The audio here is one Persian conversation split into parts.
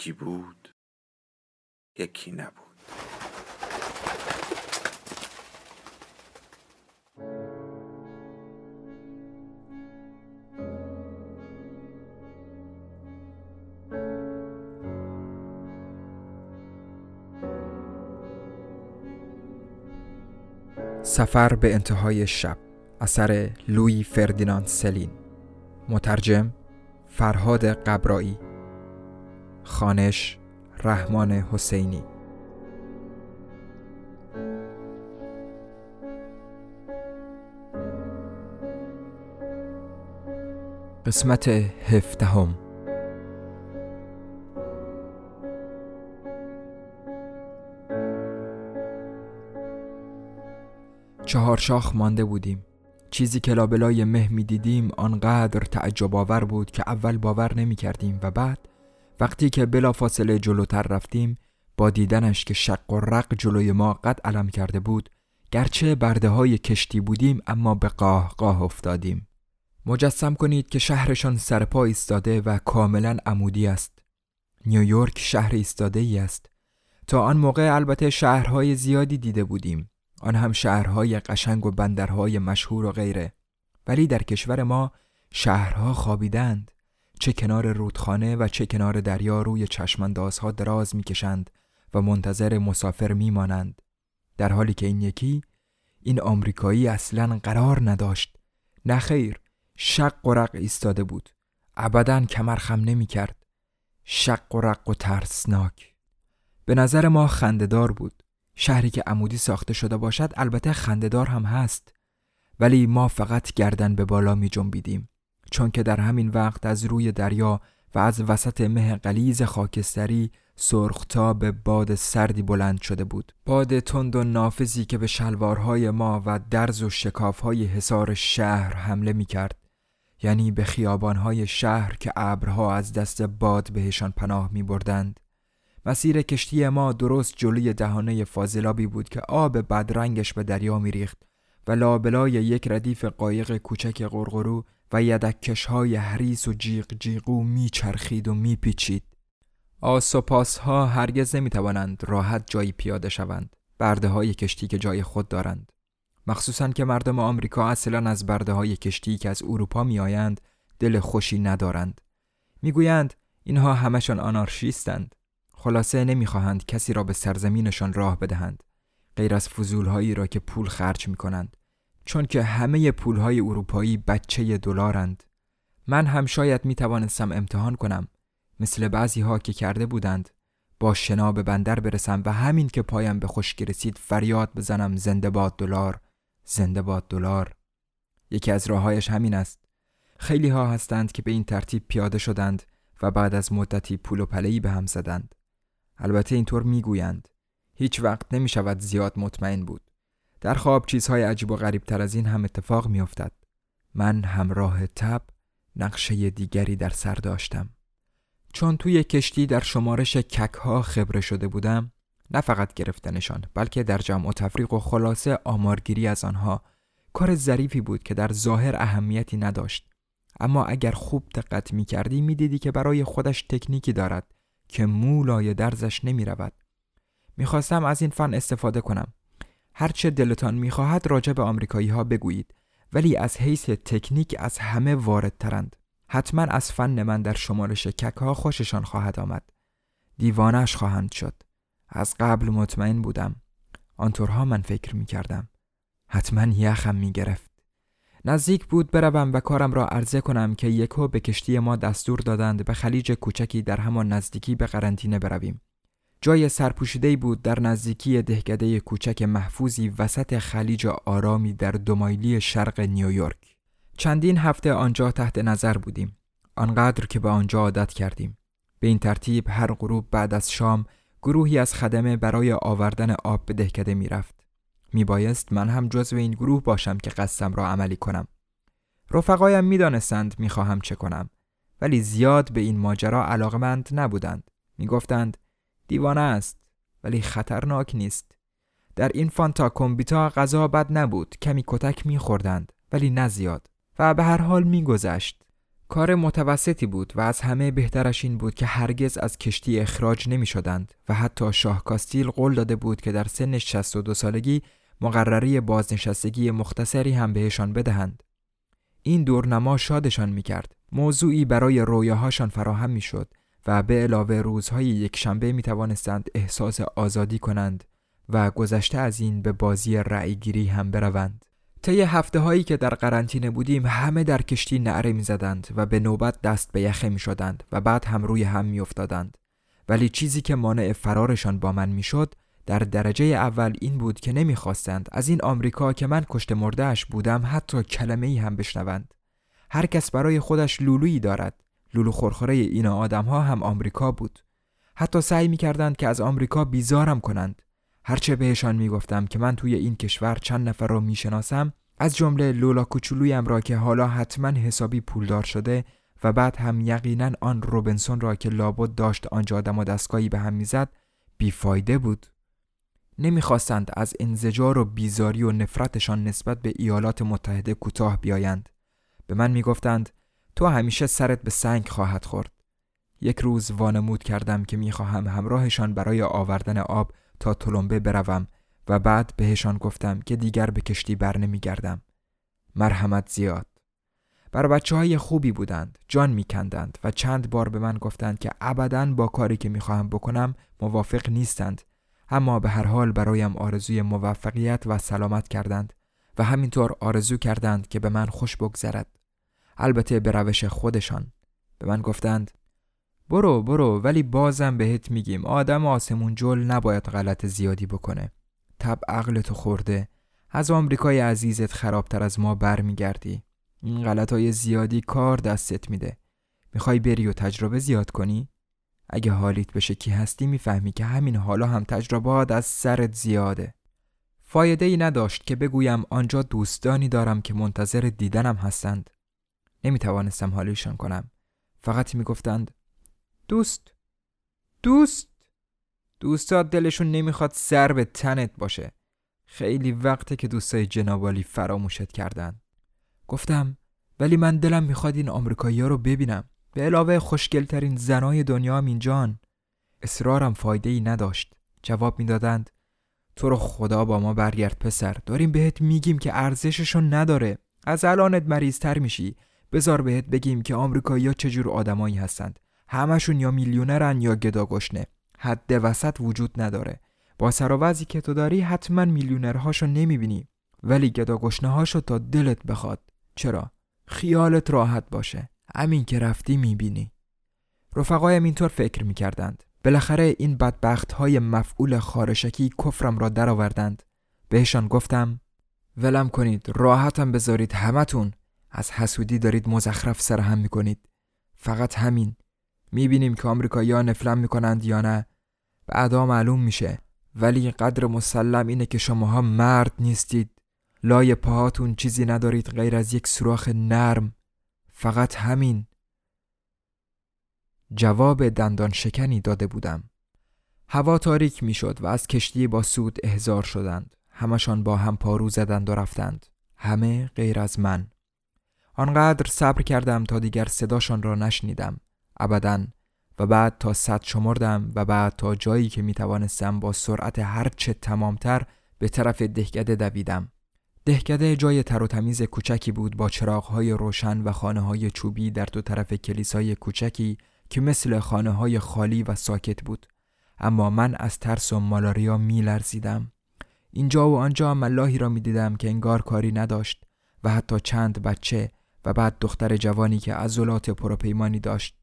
یکی بود یکی نبود. سفر به انتهای شب اثر لوی فردیناند سلین. مترجم فرهاد قبرایی. خانش رحمان حسینی. قسمت هفدهم. چهار شاخ مانده بودیم. چیزی که لابلای مه می دیدیم آنقدر تعجب آور بود که اول باور نمی کردیم و بعد وقتی که بلافاصله جلوتر رفتیم با دیدنش که شق و رق جلوی ما قد علم کرده بود گرچه برده های کشتی بودیم اما به قاه قاه افتادیم. مجسم کنید که شهرشان سرپا ایستاده و کاملا عمودی است. نیویورک شهر ایستاده ای است. تا آن موقع البته شهرهای زیادی دیده بودیم. آن هم شهرهای قشنگ و بندرهای مشهور و غیره. ولی در کشور ما شهرها خوابیدند. چه کنار رودخانه و چه کنار دریا روی چشماندازها دراز می‌کشند و منتظر مسافر میمانند. در حالی که این یکی این آمریکایی اصلا قرار نداشت. نه خیر شق و رق ایستاده بود. ابدا کمر خم نمی کرد شق و رق و ترسناک. به نظر ما خندهدار بود. شهری که عمودی ساخته شده باشد البته خندهدار هم هست. ولی ما فقط گردن به بالا می جنبیدیم چون که در همین وقت از روی دریا و از وسط مه قلیز خاکستری به باد سردی بلند شده بود. باد تند و نافذی که به شلوارهای ما و درز و شکافهای حصار شهر حمله می کرد یعنی به خیابانهای شهر که ابرها از دست باد بهشان پناه می بردند مسیر کشتی ما درست جلوی دهانه فاضلابی بود که آب بدرنگش به دریا می ریخت و لابلای یک ردیف قایق کوچک غرغرو و یدکش های حریس و جیغ جیغو میچرخید و میپیچید. آسوپاس ها هرگز نمی‌توانند راحت جایی پیاده شوند. برده های کشتی که جای خود دارند. مخصوصا که مردم آمریکا اصلا از برده های کشتی که از اروپا میآیند دل خوشی ندارند. می‌گویند اینها همشان آنارشیستند. خلاصه نمی‌خواهند کسی را به سرزمینشان راه بدهند. غیر از فضولهایی را که پول خرج می کنند. چون که همه پولهای اروپایی بچه دلارند. من هم شاید می توانستم امتحان کنم مثل بعضی ها که کرده بودند. با شنا به بندر برسم و همین که پایم به خشکی رسید فریاد بزنم زنده باد دلار زنده باد دلار. یکی از راههایش همین است. خیلی ها هستند که به این ترتیب پیاده شدند و بعد از مدتی پول و پلهی به هم زدند. البته اینطور می‌گویند. هیچ وقت نمی شود زیاد مطمئن بود. در خواب چیزهای عجیب و غریب تر از این هم اتفاق می افتد. من همراه تب نقشه دیگری در سر داشتم. چون توی کشتی در شمارش کک ها خبره شده بودم نه فقط گرفتنشان بلکه در جمع و تفریق و خلاصه آمارگیری از آنها کار ظریفی بود که در ظاهر اهمیتی نداشت اما اگر خوب دقت می کردی می دیدی که برای خودش تکنیکی دارد که مولای درزش نمی رود. می خواستم از این فن استفاده کنم هرچه دلتان می‌خواهد راجع به آمریکایی ها بگویید ولی از حیث تکنیک از همه واردترند. حتما از فن من در شمارش کک ها خوششان خواهد آمد. دیوانش خواهند شد. از قبل مطمئن بودم. آنطورها من فکر می کردم حتما یخم می گرفت نزدیک بود بروم و کارم را عرضه کنم که یکو به کشتی ما دستور دادند به خلیج کوچکی در همان نزدیکی به قرنطینه برویم. جای سرپوشیده بود در نزدیکی دهکده کوچک محفوظی وسط خلیج آرامی در دومایلی شرق نیویورک. چندین هفته آنجا تحت نظر بودیم. آنقدر که به آنجا عادت کردیم. به این ترتیب هر غروب بعد از شام گروهی از خدمه برای آوردن آب به دهکده می‌رفت. میبایست من هم جزو این گروه باشم که قصدم را عملی کنم. رفقایم می‌دانستند می‌خواهم چه کنم ولی زیاد به این ماجرا علاقمند نبودند. می‌گفتند دیوانه است ولی خطرناک نیست در این فانتا کمبیتا غذا بد نبود کمی کتک میخوردند ولی نه زیاد و به هر حال میگذشت کار متوسطی بود و از همه بهترش این بود که هرگز از کشتی اخراج نمی شدند و حتی شاه کاستیل قول داده بود که در سن 62 سالگی مقرری بازنشستگی مختصری هم بهشان بدهند. این دورنما شادشان می کرد. موضوعی برای رویاهاشان فراهم می شد و به علاوه روزهای یک شنبه می توانستند احساس آزادی کنند و گذشته از این به بازی رأیگیری هم بروند. طی هفته هایی که در قرنطینه بودیم همه در کشتی نعره می زدند و به نوبت دست به یخه می شدند و بعد هم روی هم می افتادند. ولی چیزی که مانع فرارشان با من می شد در درجه اول این بود که نمی‌خواستند از این آمریکا که من کشت مردهش بودم حتی کلمه ای هم بشنوند. هر کس برای خودش لولویی دارد. لولو خورخوره این آدم ها هم آمریکا بود. حتی سعی می کردند که از آمریکا بیزارم کنند. هرچه بهشان می‌گفتم که من توی این کشور چند نفر را می‌شناسم از جمله لولا کوچولویم را که حالا حتما حسابی پولدار شده و بعد هم یقینا آن روبنسون را که لابد داشت آنجا دم و دستگاهی به هم می‌زد بیفایده بود نمی‌خواستند از انزجار و بیزاری و نفرتشان نسبت به ایالات متحده کوتاه بیایند به من می‌گفتند تو همیشه سرت به سنگ خواهد خورد یک روز وانمود کردم که می‌خواهم همراهشان برای آوردن آب تا تلمبه بروم و بعد بهشان گفتم که دیگر به کشتی بر نمیگردم. مرحمت زیاد. بر بچه های خوبی بودند، جان میکندند و چند بار به من گفتند که ابدا با کاری که می‌خواهم بکنم موافق نیستند اما به هر حال برایم آرزوی موفقیت و سلامت کردند و همینطور آرزو کردند که به من خوش بگذرد. البته به روش خودشان. به من گفتند برو برو ولی بازم بهت میگیم آدم آسمون جل نباید غلط زیادی بکنه. تب عقل تو خورده. از آمریکای عزیزت خرابتر از ما برمیگردی. این غلط های زیادی کار دستت میده. می‌خوای بری و تجربه زیاد کنی؟ اگه حالیت بشه کی هستی می‌فهمی که همین حالا هم تجربات از سرت زیاده. فایده ای نداشت که بگویم آنجا دوستانی دارم که منتظر دیدنم هستند. نمی‌توانستم حالیشان کنم. فقط می‌گفتند دوست دوست دوستات دلشون نمی‌خواد سر به تنت باشه. خیلی وقته که دوستای جنابالی فراموشت کردن گفتم ولی من دلم می‌خواد این آمریکایی ها رو ببینم. به علاوه خوشگلترین زنای دنیا هم اینجان. اصرارم فایده ای نداشت. جواب می‌دادند تو رو خدا با ما برگرد پسر. داریم بهت میگیم که ارزششون نداره. از الانت مریضتر میشی. بزار بهت بگیم که آمریکایی ها چجور آدمایی هستند. همشون یا میلیونرن یا گداگشنه. حد وسط وجود نداره. با سراوزی که تو داری حتما میلیونرهاشو نمی‌بینی. ولی گداگشنه هاشو تا دلت بخواد. چرا؟ خیالت راحت باشه. همین که رفتی می‌بینی. رفقایم اینطور فکر می‌کردند. بالاخره این بدبخت های مفعول خارشکی کفرم را درآوردند. بهشان گفتم ولم کنید. راحتم بذارید همتون. از حسودی دارید مزخرف سرهم می‌کنید. فقط همین. می‌بینیم که آمریکایی‌ها نفلم می‌کنند یا نه. بعدا معلوم میشه. ولی قدر مسلم اینه که شماها مرد نیستید. لای پاهاتون چیزی ندارید غیر از یک سوراخ نرم. فقط همین. جواب دندان شکنی داده بودم. هوا تاریک می‌شد و از کشتی با سود احزار شدند. همشان با هم پارو زدند و رفتند. همه غیر از من. آنقدر صبر کردم تا دیگر صداشان را نشنیدم. ابدا. و بعد تا صد شمردم و بعد تا جایی که می توانستم با سرعت هرچه تمامتر به طرف دهکده دویدم. دهکده جای تر و تمیز کوچکی بود با چراغهای روشن و خانه های چوبی در دو طرف کلیسای کوچکی که مثل خانه های خالی و ساکت بود. اما من از ترس و مالاریا می لرزیدم اینجا و آنجا ملاحی را می دیدم که انگار کاری نداشت و حتی چند بچه و بعد دختر جوانی که عضلات پروپیمانی داشت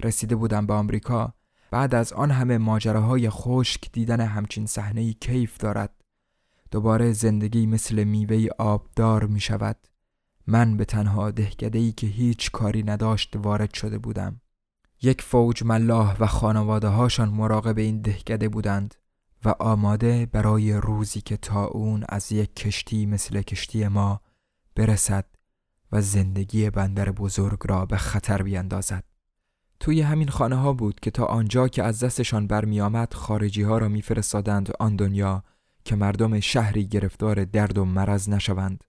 رسیده بودم به آمریکا بعد از آن همه ماجراهای خشک دیدن همچین صحنه کیف دارد. دوباره زندگی مثل میوه آبدار می شود من به تنها دهکدهی که هیچ کاری نداشت وارد شده بودم. یک فوج ملاح و خانواده هاشان مراقب این دهکده بودند و آماده برای روزی که تا اون از یک کشتی مثل کشتی ما برسد و زندگی بندر بزرگ را به خطر بیندازد. توی همین خانه ها بود که تا آنجا که از دستشان برمی آمد خارجی ها را میفرستادند آن دنیا که مردم شهری گرفتار درد و مرض نشوند.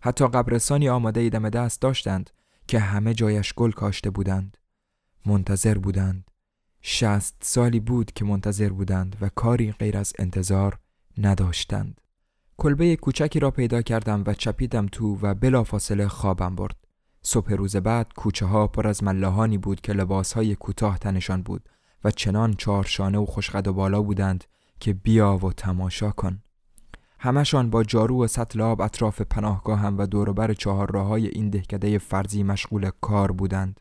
حتی قبرستانی آماده دم دست داشتند که همه جایش گل کاشته بودند. منتظر بودند. شست سالی بود که منتظر بودند و کاری غیر از انتظار نداشتند. کلبه کوچکی را پیدا کردم و چپیدم تو و بلافاصله خوابم برد. صبح روز بعد کوچه ها پر از ملاحانی بود که لباس های کوتاه تنشان بود و چنان چهارشانه و خوشقد و بالا بودند که بیا و تماشا کن. همشان با جارو و سطل آب اطراف پناهگاهم و دوروبر چهار راه های این دهکده فرضی مشغول کار بودند.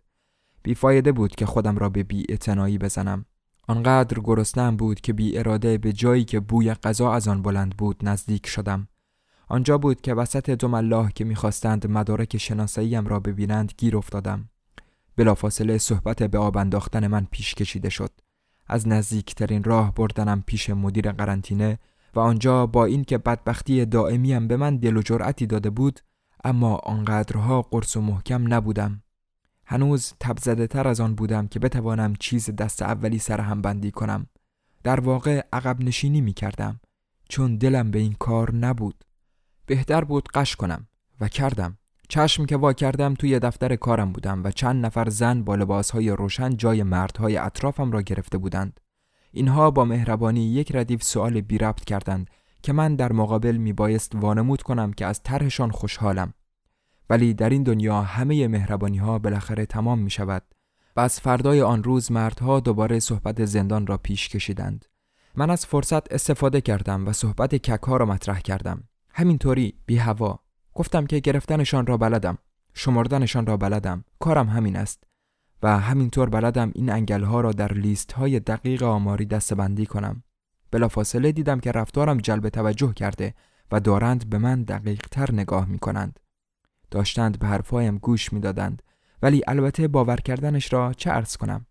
بیفایده بود که خودم را به بی بزنم. آنقدر گرسنم بود که بی اراده به جایی که بوی غذا از آن بلند بود نزدیک شدم. آنجا بود که وسط دو ملاح که می‌خواستند مدارک شناساییم را ببینند گیر افتادم. بلافاصله صحبت به آب انداختن من پیش کشیده شد. از نزدیکترین راه بردنم پیش مدیر قرنطینه و آنجا با اینکه بدبختی دائمیم به من دل و جرأتی داده بود اما آنقدرها قرص و محکم نبودم. هنوز تبزده تر از آن بودم که بتوانم چیز دست اولی سرهم بندی کنم. در واقع عقب نشینی می کردم چون دلم به این کار نبود. بهتر بود قش کنم و کردم. چشم که وا کردم توی دفتر کارم بودم و چند نفر زن با لباسهای روشن جای مردهای اطرافم را گرفته بودند. اینها با مهربانی یک ردیف سوال بی ربط کردند که من در مقابل می بایست وانمود کنم که از طرحشان خوشحالم. ولی در این دنیا همه مهربانی ها بالاخره تمام می شود و از فردای آن روز مردها دوباره صحبت زندان را پیش کشیدند. من از فرصت استفاده کردم و صحبت کک ها را مطرح کردم. همینطوری بی هوا. گفتم که گرفتنشان را بلدم. شمردنشان را بلدم. کارم همین است. و همینطور بلدم این انگل ها را در لیست های دقیق آماری دستبندی کنم. بلافاصله دیدم که رفتارم جلب توجه کرده و دارند به من دقیق تر نگاه می کنند داشتند به حرفهایم گوش می‌دادند. ولی البته باور کردنش را چه ارز کنم؟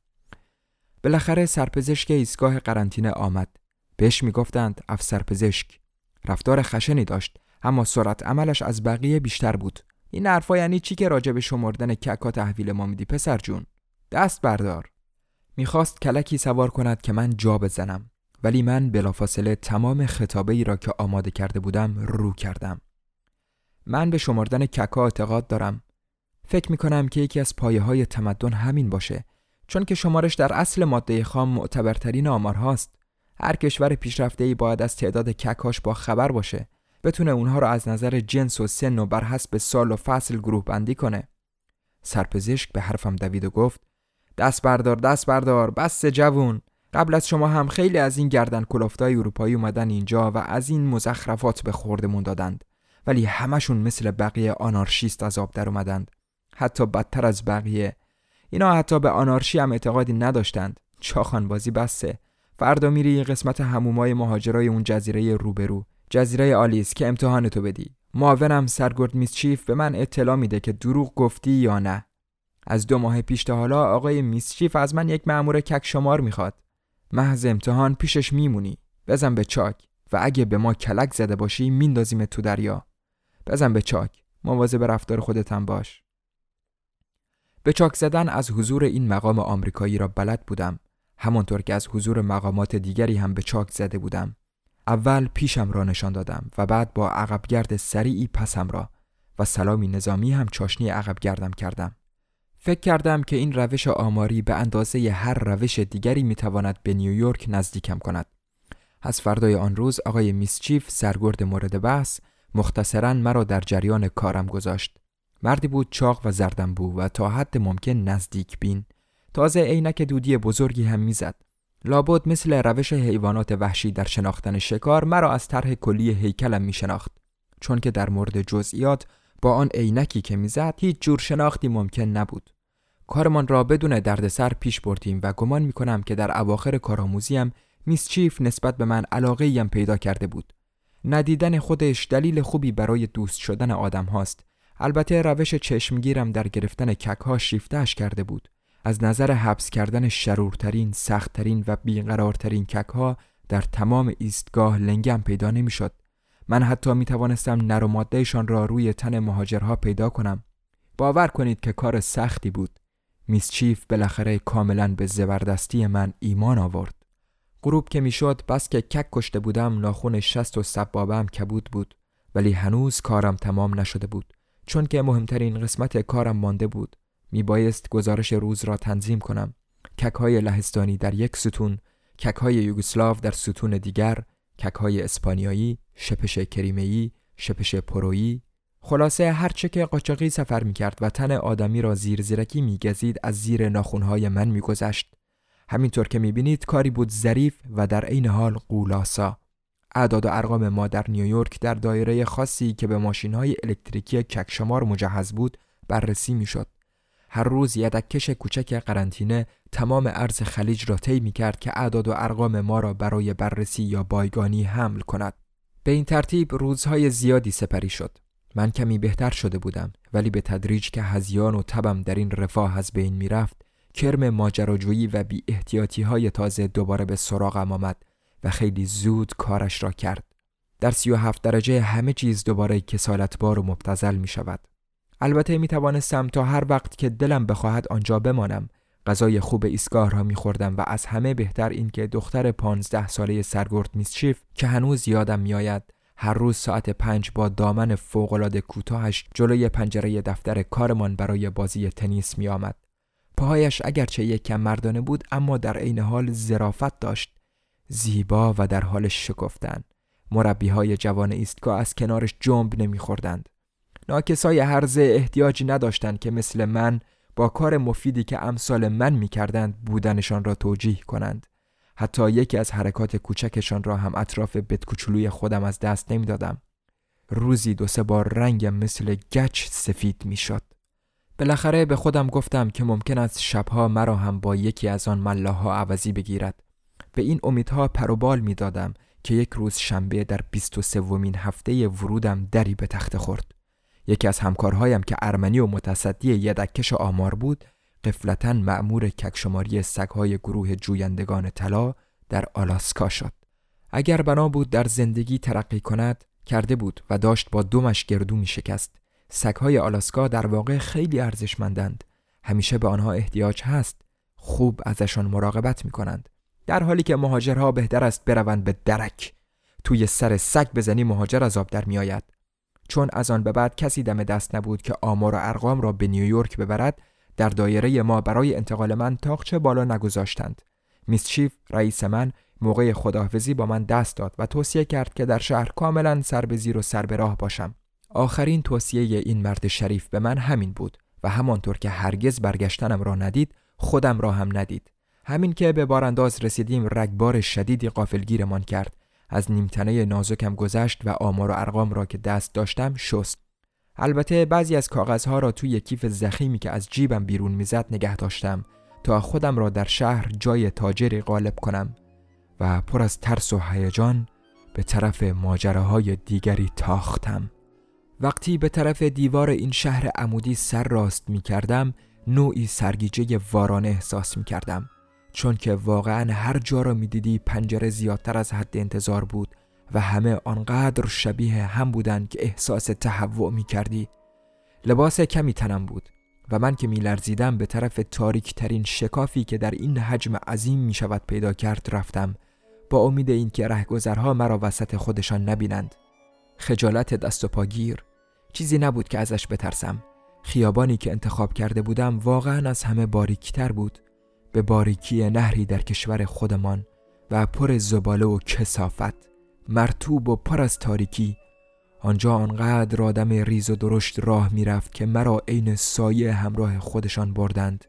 بالاخره سرپزشک ایستگاه قرنطینه آمد. بهش می‌گفتند افسر پزشک رفتار خشنی داشت اما سرعت عملش از بقیه بیشتر بود. این حرفا یعنی چی که راجع به شمردن ککا تحویل ما میدی پسر جون؟ دست بردار. می‌خواست کلکی سوار کند که من جا بزنم. ولی من بلافاصله تمام خطابه ای را که آماده کرده بودم رو کردم. من به شمردن ککا اعتقاد دارم. فکر می کنم که یکی از پایه های تمدن همین باشه چون که شمارش در اصل ماده خام معتبرترین آمار هاست هر کشور پیشرفته ای باید از تعداد ککاش با خبر باشه بتونه اونها رو از نظر جنس و سن و بر حسب سال و فصل گروه بندی کنه. سرپزشک به حرفم دوید و گفت دست بردار دست بردار بس جوون! قبل از شما هم خیلی از این گردن کلفتای اروپایی اومدن اینجا و از این مزخرفات به خوردمون دادند. ولی همشون مثل بقیه آنارشیست از آب در اومدند. حتی بدتر از بقیه. اینا حتی به آنارشی هم اعتقادی نداشتند. چاخان بازی بسته. فردا میری یه قسمت همومای مهاجرای اون جزیره روبرو. جزیره آلیس که امتحان تو بدی معاونم سرگرد میسچیف به من اطلاع میده که دروغ گفتی یا نه. از دو ماه پیش تا حالا آقای میسچیف از من یک مأمور کک شمار می‌خواد. محض امتحان پیشش میمونی. بزن به چاک. و اگه به ما کلک زده باشی میندازیم تو دریا. بزن به چاک. مواظب رفتار خودت هم باش. به چاک زدن از حضور این مقام آمریکایی را بلد بودم. همانطور که از حضور مقامات دیگری هم به چاک زده بودم. اول پیشم را نشان دادم و بعد با عقبگرد سریعی پسم را و سلامی نظامی هم چاشنی عقبگردم کردم. فکر کردم که این روش آماری به اندازه هر روش دیگری می‌تواند به نیویورک نزدیکم کند. از فردای آن روز آقای میسچیف سرگرد مورد بحث مختصرا مرا در جریان کارم گذاشت. مردی بود چاق و زردنبو و تا حد ممکن نزدیک بین. تازه عینک دودی بزرگی هم می‌زد. لابد مثل روش حیوانات وحشی در شناختن شکار مرا از طرح کلی هیکلم می شناخت چون که در مورد جزئیات با آن عینکی که می‌زد هیچ جور شناختی ممکن نبود. کارمان را بدون دردسر پیش بردیم و گمان می کنم که در اواخر کارآموزیم میس چیف نسبت به من علاقه پیدا کرده بود. ندیدن خودش دلیل خوبی برای دوست شدن آدم هاست البته روش چشمگیرم در گرفتن ککها شیفتهش کرده بود از نظر حبس کردن شرورترین، سختترین و بیقرارترین ککها در تمام ایستگاه لنگم پیدا نمی‌شد. من حتی می توانستم نر و مادهشان را روی تن مهاجرها پیدا کنم. باور کنید که کار سختی بود. میس چیف بالاخره کاملا به زبردستی من ایمان آورد. غروب که می‌شد بس که کک کشته بودم ناخون شست و سبابم کبود بود. ولی هنوز کارم تمام نشده بود چون که مهمترین قسمت کارم مانده بود. میبایست گزارش روز را تنظیم کنم. کک های لهستانی در یک ستون کک های یوگسلاو در ستون دیگر کک های اسپانیایی شپش کریمه‌ای شپش پرویی. خلاصه هرچه که قاچاقی سفر می‌کرد و تن آدمی را زیر زیرکی میگزید از زیر ناخونهای من میگذشت. همینطور که می‌بینید کاری بود ظریف و در عین حال قولاسا اعداد و ارقام ما در نیویورک در دایره خاصی که به ماشین های الکتریکی ککشمار مجهز بود بررسی می‌شد. هر روز یدککش کوچک قرنطینه تمام ارز خلیج را طی می کرد که اعداد و ارقام ما را برای بررسی یا بایگانی حمل کند. به این ترتیب روزهای زیادی سپری شد. من کمی بهتر شده بودم ولی به تدریج که هزیان و تبم در این رفاه از بین می رفت کرم ماجراجویی و بی احتیاطی های تازه دوباره به سراغم آمد و خیلی زود کارش را کرد. در سی و هفت درجه همه چیز دوباره کسالتبار و مبتزل می شود. البته می توانستم تا هر وقت که دلم بخواهد آنجا بمانم غذای خوب ایستگاه را می خوردم و از همه بهتر این که دختر پانزده ساله سرگرد میسچیف که هنوز یادم میآید هر روز ساعت پنج با دامن فوقالعاده کوتاهش جلوی پنجره دفتر کارمان برای بازی تنیس می آمد. پاهایش اگرچه یک کم مردانه بود اما در عین حال زرافت داشت زیبا و در حال شکفتن. مربی های جوان ایستگاه از کنارش جنب نمیخوردند. ناکسای هرزه احتیاجی نداشتند که مثل من با کار مفیدی که امثال من می‌کردند بودنشان را توجیه کنند. حتی یکی از حرکات کوچکشان را هم اطراف بتکوچلوی خودم از دست نمی‌دادم. روزی دو سه بار رنگم مثل گچ سفید می‌شد. بالاخره به خودم گفتم که ممکن است شبها مرا هم با یکی از آن ملاها عوضی بگیرد. به این امیدها پروبال می دادم که یک روز شنبه در 23 ومین هفته ورودم دری به تخت خورد یکی از همکارهایم که ارمنی و متصدی یدکش آمار بود قفلتا معمور ککشماری سگهای گروه جویندگان طلا در آلاسکا شد. اگر بنا بود در زندگی ترقی کند کرده بود و داشت با دومش گردو می شکست سگهای آلاسکا در واقع خیلی ارزشمندند. همیشه به آنها احتیاج هست خوب ازشان مراقبت می کنند در حالی که مهاجرها بهتر است بروند به درک. توی سر سگ بزنی مهاجر از آب در میآید. چون از آن به بعد کسی دم دست نبود که آمار و ارقام را به نیویورک ببرد در دایره ما برای انتقال من تاقچه بالا نگذاشتند. میس چیف رئیس من موقع خداحافظی با من دست داد و توصیه کرد که در شهر کاملا سر به زیر و سر به راه باشم. آخرین توصیه این مرد شریف به من همین بود و همانطور که هرگز برگشتنم را ندید خودم را هم ندید. همین که به بارانداز رسیدیم رگبار شدیدی قافلگیرمان کرد. از نیمتنه نازکم گذشت و آمار و ارقام را که دست داشتم شست. البته بعضی از کاغذها را توی کیف زخیمی که از جیبم بیرون می‌زد نگه داشتم تا خودم را در شهر جای تاجری غالب کنم و پر از ترس و هیجان به طرف ماجراهای دیگری تاختم. وقتی به طرف دیوار این شهر عمودی سر راست می کردم نوعی سرگیجه وارانه احساس می کردم چون که واقعا هر جا را می دیدی پنجره زیادتر از حد انتظار بود و همه آنقدر شبیه هم بودند که احساس تهوع می کردی لباس کمی تنم بود و من که می لرزیدم به طرف تاریک ترین شکافی که در این حجم عظیم می شود پیدا کرد رفتم با امید اینکه رهگذرها مرا وسط خودشان نبینند. خجالت دست و پاگیر چیزی نبود که ازش بترسم. خیابانی که انتخاب کرده بودم واقعا از همه باریکتر بود. به باریکی نهری در کشور خودمان و پر زباله و کسافت مرتوب و پر از تاریکی. آنجا آنقدر آدم ریز و درشت راه می‌رفت که مرا عین سایه همراه خودشان بردند.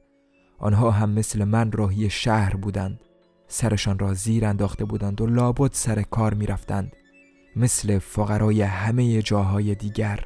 آنها هم مثل من راهی شهر بودند. سرشان را زیر انداخته بودند و لابد سر کار می‌رفتند. مثل فقرای همه جاهای دیگر.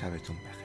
شبتون بخیر.